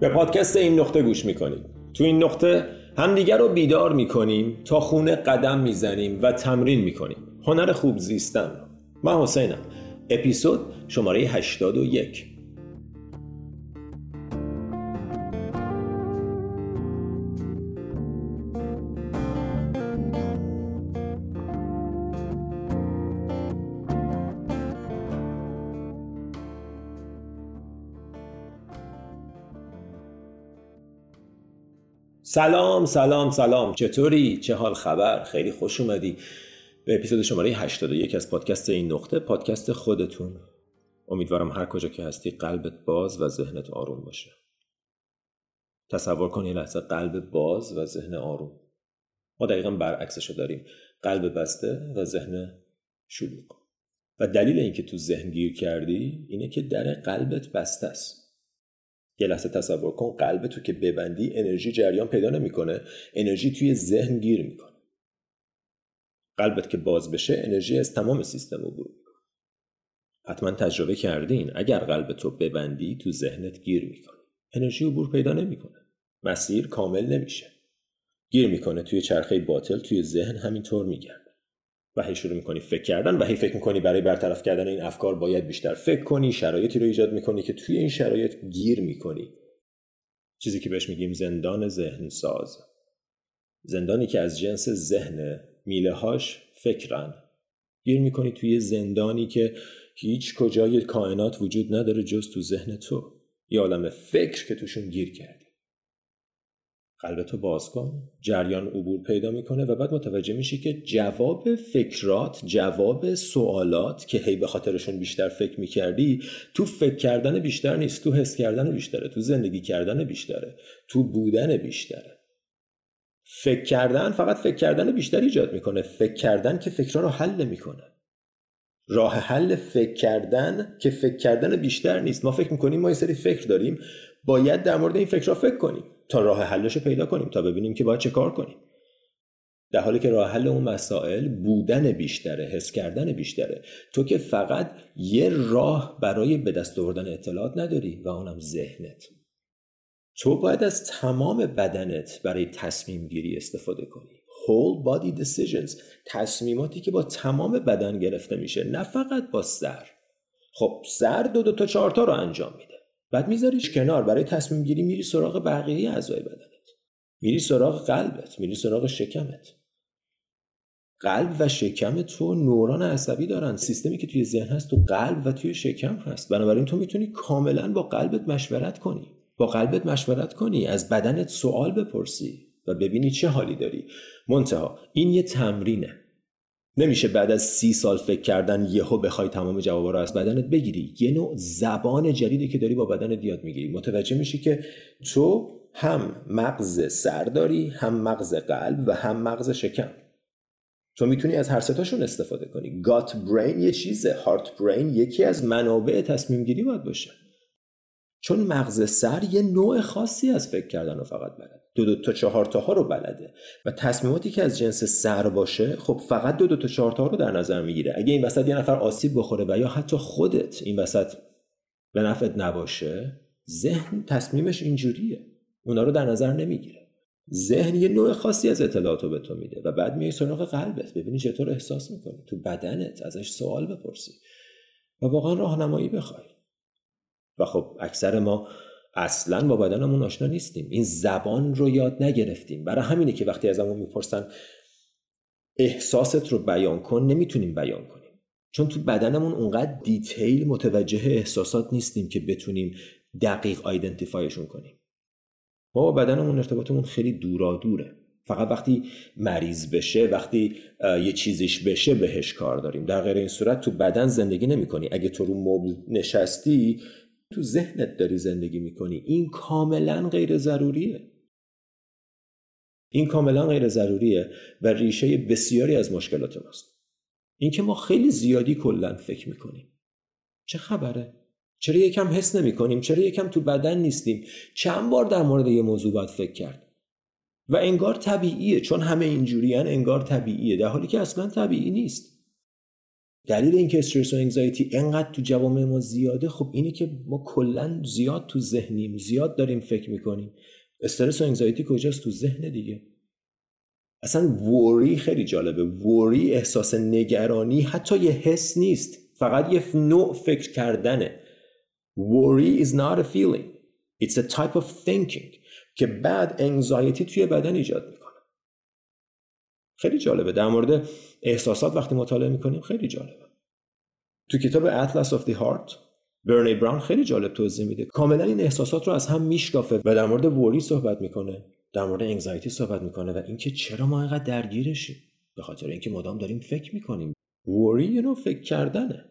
به پادکست این نقطه گوش می‌کنیم. تو این نقطه همدیگر رو بیدار می‌کنیم تا خونه قدم می‌زنیم و تمرین می‌کنیم. هنر خوب زیستن. من حسینم. اپیزود شماره 81 سلام سلام سلام. چطوری؟ چه حال خبر؟ خیلی خوش اومدی. به اپیزود شماره 81 از پادکست این نقطه پادکست خودتون. امیدوارم هر کجا که هستی قلبت باز و ذهنت آروم باشه. تصور کن یه لحظه قلب باز و ذهن آروم. ما دقیقا برعکسشو داریم. قلب بسته و ذهن شلوغ. و دلیل اینکه تو ذهن گیر کردی اینه که در قلبت بسته است. یه لحظه تصور کن قلب تو که ببندی انرژی جریان پیدا نمی‌کنه انرژی توی ذهن گیر می‌کنه. قلبت که باز بشه انرژی از تمام سیستم عبور حتما تجربه کردین اگر قلب تو ببندی تو ذهنت گیر می‌کنه. انرژی عبور پیدا نمی‌کنه. مسیر کامل نمیشه. گیر می‌کنه توی چرخه باطل توی ذهن همینطور میگرد و هی شروع می‌کنی فکر کردن و هی فکر می‌کنی برای برطرف کردن این افکار باید بیشتر فکر کنی شرایطی رو ایجاد می‌کنی که توی این شرایط گیر می‌کنی. چیزی که بهش میگیم زندان ذهن ساز زندانی که از جنس ذهن میله هاش فکرن. گیر می‌کنی توی زندانی که هیچ کجای کائنات وجود نداره جز تو ذهن تو. یه عالم فکر که توشون گیر کردی. قلبتو باز کن. جریان عبور پیدا می‌کنه و بعد متوجه میشی که جواب فکرات جواب سوالات که هی به خاطرشون بیشتر فکر می‌کردی تو فکر کردن بیشتر نیست تو حس کردن بیشتره تو زندگی کردن بیشتره تو بودن بیشتره. فکر کردن فقط فکر کردن بیشتر ایجاد می‌کنه. فکر کردن که فکرها رو حل می‌کنه راه حل فکر کردن که فکر کردن بیشتر نیست. ما فکر می‌کنیم ما یه سری فکر داریم. باید در مورد این فکرها فکر کنیم تا راه حلش رو پیدا کنیم تا ببینیم که باید چه کار کنیم. در حالی که راه حل اون مسائل بودن بیشتره حس کردن بیشتره. تو که فقط یه راه برای به دست آوردن اطلاعات نداری و اونم ذهنت. تو باید از تمام بدنت برای تصمیم گیری استفاده کنی. Whole body decisions تصمیماتی که با تمام بدن گرفته میشه نه فقط با سر. خب سر دو دو تا چهار تا رو انجام میده. بعد میذاریش کنار. برای تصمیم گیری میری سراغ بقیه اعضای بدنت. میری سراغ قلبت. میری سراغ شکمت. قلب و شکم تو نوران عصبی دارن. سیستمی که توی ذهن هست تو قلب و توی شکم هست. بنابراین تو می‌تونی کاملا با قلبت مشورت کنی. با قلبت مشورت کنی. از بدنت سوال بپرسی و ببینی چه حالی داری. منتها این یه تمرینه. نمیشه بعد از سی سال فکر کردن یهو بخوای تمام جوابا رو از بدنت بگیری. یه نوع زبان جدیدی که داری با بدنت یاد می‌گیری. متوجه میشی که تو هم مغز سر داری هم مغز قلب و هم مغز شکم. تو می‌تونی از هر ستاشون استفاده کنی. گات برین یه چیزه. هارت برین یکی از منابع تصمیم گیری باید باشه. چون مغز سر یه نوع خاصی از فکر کردن رو فقط بلده دو دو تا چهار تا ها رو بلده. و تصمیماتی که از جنس سر باشه خب فقط دو دو تا چهار تا رو در نظر می‌گیره. اگه این وسط یه نفر آسیب بخوره و یا حتی خودت این وسط به نفعت نباشه ذهن تصمیمش اینجوریه. اونا رو در نظر نمی‌گیره. ذهن یه نوع خاصی از اطلاعات رو به تو میده و بعد میای سراغ قلبت ببینی چطور احساس می‌کنی. تو بدنت ازش سوال بپرسی. و واقعا راهنمایی بخوای. و خب اکثر ما اصلا با بدنمون آشنا نیستیم. این زبان رو یاد نگرفتیم. برای همینه که وقتی ازمون می‌پرسن احساست رو بیان کن نمی‌تونیم بیان کنیم. چون تو بدنمون اونقدر دیتیل متوجه احساسات نیستیم که بتونیم دقیق آیدنتیفایشون کنیم. ما با بدنمون ارتباطمون خیلی دورا دوره فقط وقتی مریض بشه وقتی یه چیزیش بشه بهش کار داریم. در غیر این صورت تو بدن زندگی نمی کنی اگه تو رو مبل نشستی تو ذهنت داری زندگی می‌کنی. این کاملا غیر ضروریه. این کاملا غیر ضروریه و ریشه بسیاری از مشکلات ماست. اینکه ما خیلی زیادی کلا فکر می‌کنیم. چه خبره؟ چرا یکم حس نمی کنیم چرا یکم تو بدن نیستیم؟ چند بار در مورد یه موضوع باید فکر کرد؟ و انگار طبیعیه چون همه اینجوریان انگار طبیعیه در حالی که اصلا طبیعی نیست. دلیل اینکه استرس و انگزایتی انقدر تو جوامع ما زیاده خب اینه که ما کلا زیاد تو ذهنیم زیاد داریم فکر می‌کنیم. استرس و انگزایتی کجاست؟ تو ذهن دیگه. اصلا ووری خیلی جالبه. ووری احساس نگرانی حتی یه حس نیست. فقط یه نوع فکر کردنه. worry is not a feeling. It's a type of thinking. که بعد انگزایتی توی بدن ایجاد می‌کنه. خیلی جالبه. در مورد احساسات وقتی مطالعه می‌کنیم خیلی جالبه. تو کتاب Atlas of the Heart برنی براون خیلی جالب توضیح میده. کاملا این احساسات رو از هم میشکافه و در مورد وری صحبت می‌کنه در مورد انگزایتی صحبت می‌کنه و اینکه چرا ما اینقدر درگیرشیم. به خاطر اینکه مدام داریم فکر می‌کنیم. وری یه نوع فکر کردنه.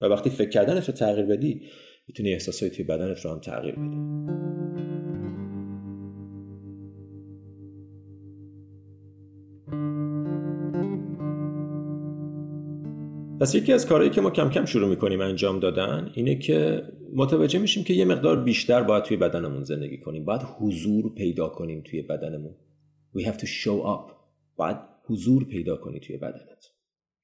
و وقتی فکر کردنت رو تغییر بدی می‌تونی احساسات توی بدنت رو هم تغییر بدی. پس یکی از کارهایی که ما کم کم شروع می‌کنیم انجام دادن اینه که متوجه میشیم که یه مقدار بیشتر باید توی بدنمون زندگی کنیم. باید حضور پیدا کنیم توی بدنمون. We have to show up. باید حضور پیدا کنی توی بدنت.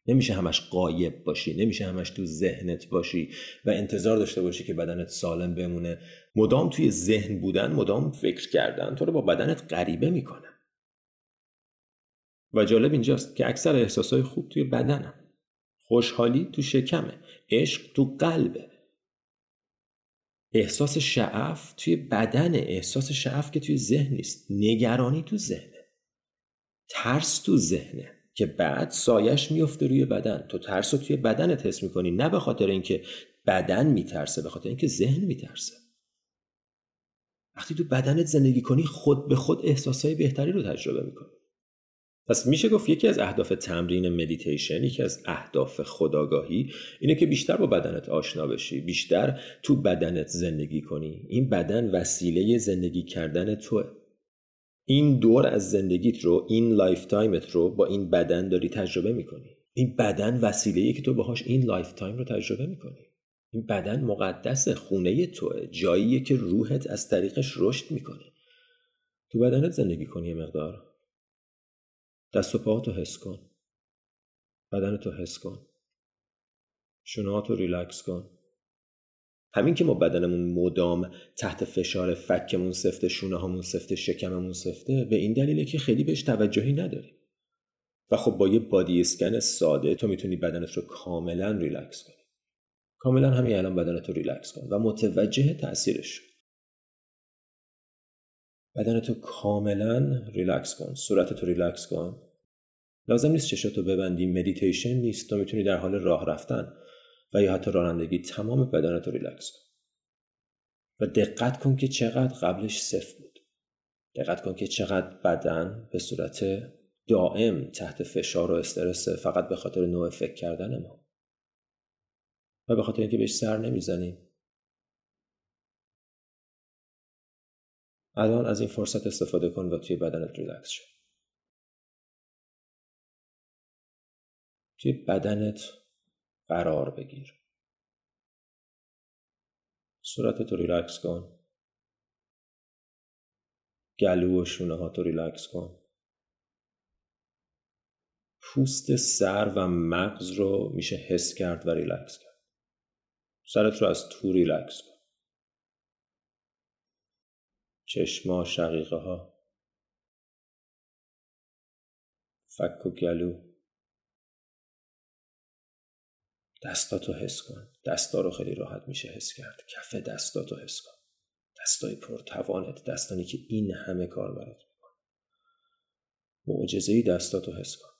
نمیشه همش قایب باشی نمیشه همش تو ذهنت باشی و انتظار داشته باشی که بدنت سالم بمونه. مدام توی ذهن بودن مدام فکر کردن تو رو با بدنت غریبه می‌کنه. و جالب اینجاست که اکثر احساسای خوب توی بدنم. خوشحالی تو شکمه عشق تو قلبه. احساس شعف توی بدن احساس شعف که توی ذهن نیست نگرانی تو ذهنه. ترس تو ذهنه که بعد سایش میفته روی بدن. تو ترس رو توی بدنت حس می‌کنی نه به خاطر اینکه بدن میترسه به خاطر اینکه ذهن میترسه. وقتی تو بدنت زندگی کنی خود به خود احساسهای بهتری رو تجربه می‌کنی. پس میشه گفت یکی از اهداف تمرین مدیتیشن یکی از اهداف خداگاهی اینه که بیشتر با بدنت آشنا بشی بیشتر تو بدنت زندگی کنی. این بدن وسیله زندگی کردن توه. این دور از زندگیت رو این lifetime ت رو با این بدن داری تجربه می‌کنی. این بدن وسیله که تو باهاش این lifetime رو تجربه می‌کنی. این بدن مقدس خونه توئه جاییه که روحت از طریقش رشد می‌کنه. تو بدنت زندگی کن یه مقدار. دست و پاهاتو حس کن. بدنتو حس کن. شونهاتو ریلکس کن. همین که ما بدنمون مدام تحت فشار فکمون سفته شونه هامون سفته شکممون سفته به این دلیله که خیلی بهش توجهی نداریم. و خب با یه body scan ساده تو می‌تونی بدنت رو کاملا ریلکس کنی. کاملا همین الان بدنت رو ریلکس کن و متوجه تاثیرش بدنتو کاملا ریلکس کن صورتتو ریلکس کن. لازم نیست چشاتو ببندی مدیتیشن نیست تو می‌تونی در حال راه رفتن و یا حتی رانندگی تمام بدنتو ریلکس کن. و دقت کن که چقدر قبلش سفت بود. دقت کن که چقدر بدن به صورت دائم تحت فشار و استرس فقط به خاطر نوع فکر کردن ما. و به خاطر اینکه بهش سر نمی‌زنیم الان از این فرصت استفاده کن و توی بدنت ریلکس شو توی بدنت قرار بگیر. صورتت رو ریلکس کن. گلو و شونه ها تو ریلکس کن. پوست سر و مغز رو میشه حس کرد و ریلکس کرد. سرت رو از تو ریلکس کن. چشما شقیقه ها فک و گلو. دستاتو حس کن. دستا رو خیلی راحت میشه حس کرد. کف دستاتو حس کن. دستای پرتوانت دستانی که این همه کار برات می‌کنه. معجزه دستاتو حس کن.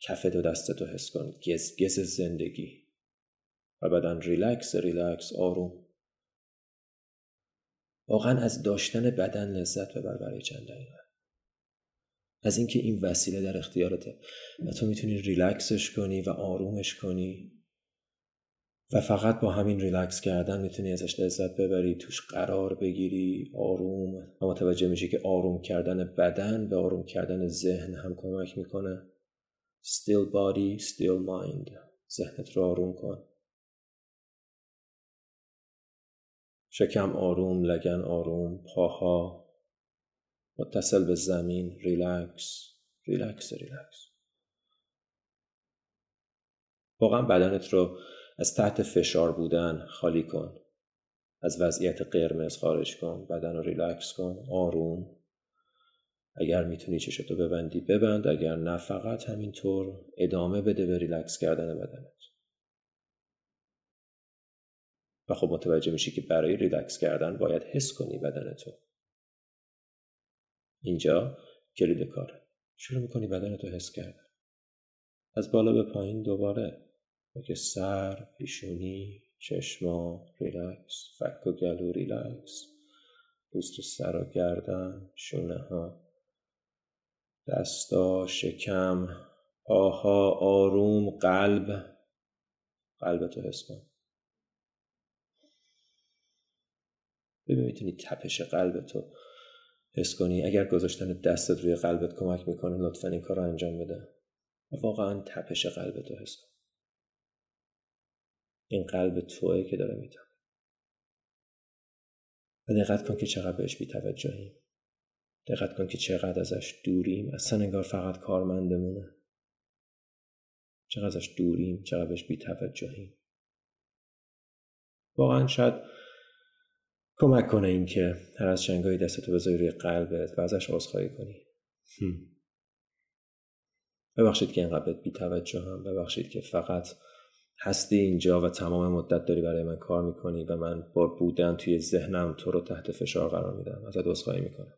کف دو دستتو حس کن. گز گز زندگی. و بدن relax relax آروم. واقعا از داشتن بدن لذت ببر برای چند دقیقه. از اینکه این وسیله در اختیارته. و تو می‌تونی ریلکسش کنی و آرومش کنی. و فقط با همین ریلکس کردن می‌تونی ازش لذت ببری توش قرار بگیری آروم. و متوجه میشی که آروم کردن بدن به آروم کردن ذهن هم کمک می‌کنه. Still body still mind. ذهنت رو آروم کن. شکم آروم لگن آروم پاها. متصل به زمین relax relax relax. واقعا بدنت رو از تحت فشار بودن خالی کن. از وضعیت قرمز خارج کن بدن رو ریلکس کن آروم. اگر می‌تونی چشتو ببندی ببند. اگر نه فقط همینطور ادامه بده به ریلکس کردن بدنت. و خب متوجه میشی که برای ریلکس کردن باید حس کنی بدنتو اینجا کلید کاره شروع می‌کنی بدنتو حس کردن. از بالا به پایین دوباره. که سر، پیشونی، چشما، ریلکس، فک و گلو ریلکس. پوست سر و گردن، شونه ها. دستا، شکم، پاها، آروم، قلب. قلبتو حس کن. ببین می‌تونی تپش قلبتو حس کنی. اگر گذاشتن دستت روی قلبت کمک می‌کنه لطفا این کار رو انجام بده. واقعا تپش قلبتو حس کن. این قلب توه که داره میتم و دقت کن که چقدر بهش بیتوجهیم دقت کن که چقدر ازش دوریم. اصلا انگار فقط کارمندمونه. چقدر ازش دوریم چقدر بهش بیتوجهیم واقعا شاید کمک کنه این که هر از چنگایی دستتو بذاری روی قلبت و ازش عذرخواهی کنی. ببخشید که اینقدر بهت بیتوجه هم. ببخشید که فقط هستی اینجا و تمام مدت داری برای من کار می‌کنی و من با بودن توی ذهنم تو رو تحت فشار قرار میدم. ازت عذرخواهی می‌کنم.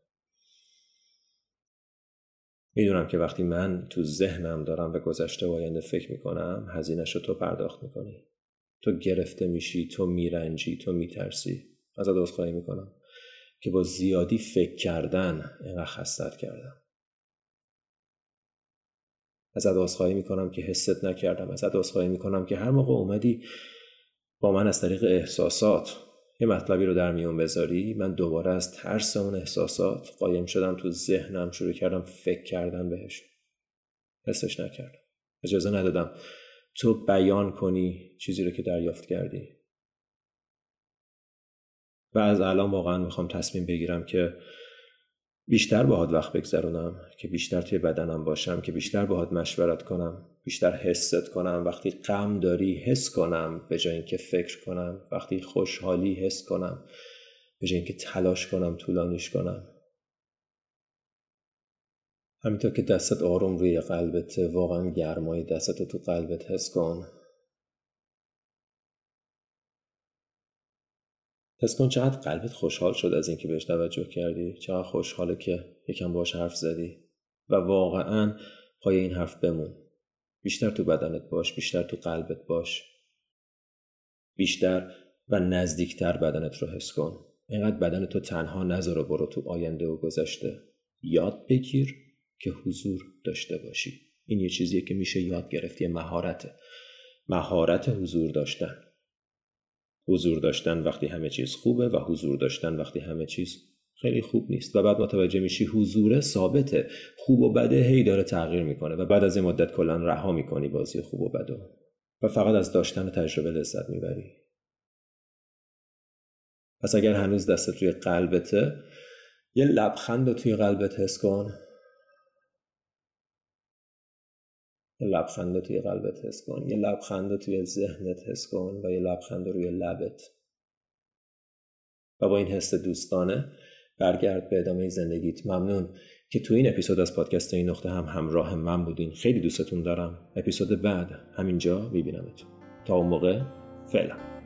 می‌دونم که وقتی من تو ذهنم دارم به گذشته و آینده فکر می‌کنم هزینهش رو تو پرداخت می‌کنی. تو گرفته میشی تو میرنجی تو میترسی. ازت عذرخواهی می‌کنم. که با زیادی فکر کردن اینقدر خستت کردم. ازت عذرخواهی می‌کنم که حست نکردم. ازت عذرخواهی می‌کنم که هر موقع اومدی با من از طریق احساسات یه مطلبی رو در میون بذاری. من دوباره از ترس اون احساسات قایم شدم تو ذهنم شروع کردم فکر کردن بهش. حسش نکردم. اجازه ندادم تو بیان کنی چیزی رو که دریافت کردی. و از الان واقعا می‌خوام تصمیم بگیرم که بیشتر باهات وقت بگذرونم که بیشتر توی بدنم باشم که بیشتر باهات مشورت کنم بیشتر حست کنم. وقتی غم داری حس کنم به جای اینکه فکر کنم. وقتی خوشحالی حس کنم. به جای اینکه تلاش کنم طولانیش کنم. همینطور که دستت آروم روی قلبت واقعا گرمای دستت تو قلبت حس کن. حس کن چقدر قلبت خوشحال شد از اینکه بهش توجه کردی. چقدر خوشحاله که یکم باش حرف زدی. و واقعا پای این حرف بمون. بیشتر تو بدنت باش بیشتر تو قلبت باش. بیشتر و نزدیکتر بدنت رو حس کن. اینقدر بدن تو تنها نذار و برو تو آینده و گذشته. یاد بگیر که حضور داشته باشی. این یه چیزیه که میشه یاد گرفت یه مهارته. مهارت حضور داشتن. حضور داشتن وقتی همه چیز خوبه و حضور داشتن وقتی همه چیز خیلی خوب نیست. و بعد متوجه میشی حضور ثابته. خوب و بده هی داره تغییر می‌کنه و بعد از این مدت کلا رها می‌کنی بازی خوب و بده. و فقط از داشتن تجربه لذت می‌بری. پس اگر هنوز دستت توی قلبته یه لبخند رو توی قلبت حس کن. یه لبخند توی قلبت حس کن. یه لبخند توی ذهنت حس کن و یه لبخند روی لبت. و با این حس دوستانه برگرد به ادامه زندگیت. ممنون که تو این اپیزود از پادکست این نقطه هم همراه من بودین. خیلی دوستتون دارم. اپیزود بعد همینجا میبینمتون. تا اون موقع فعلا.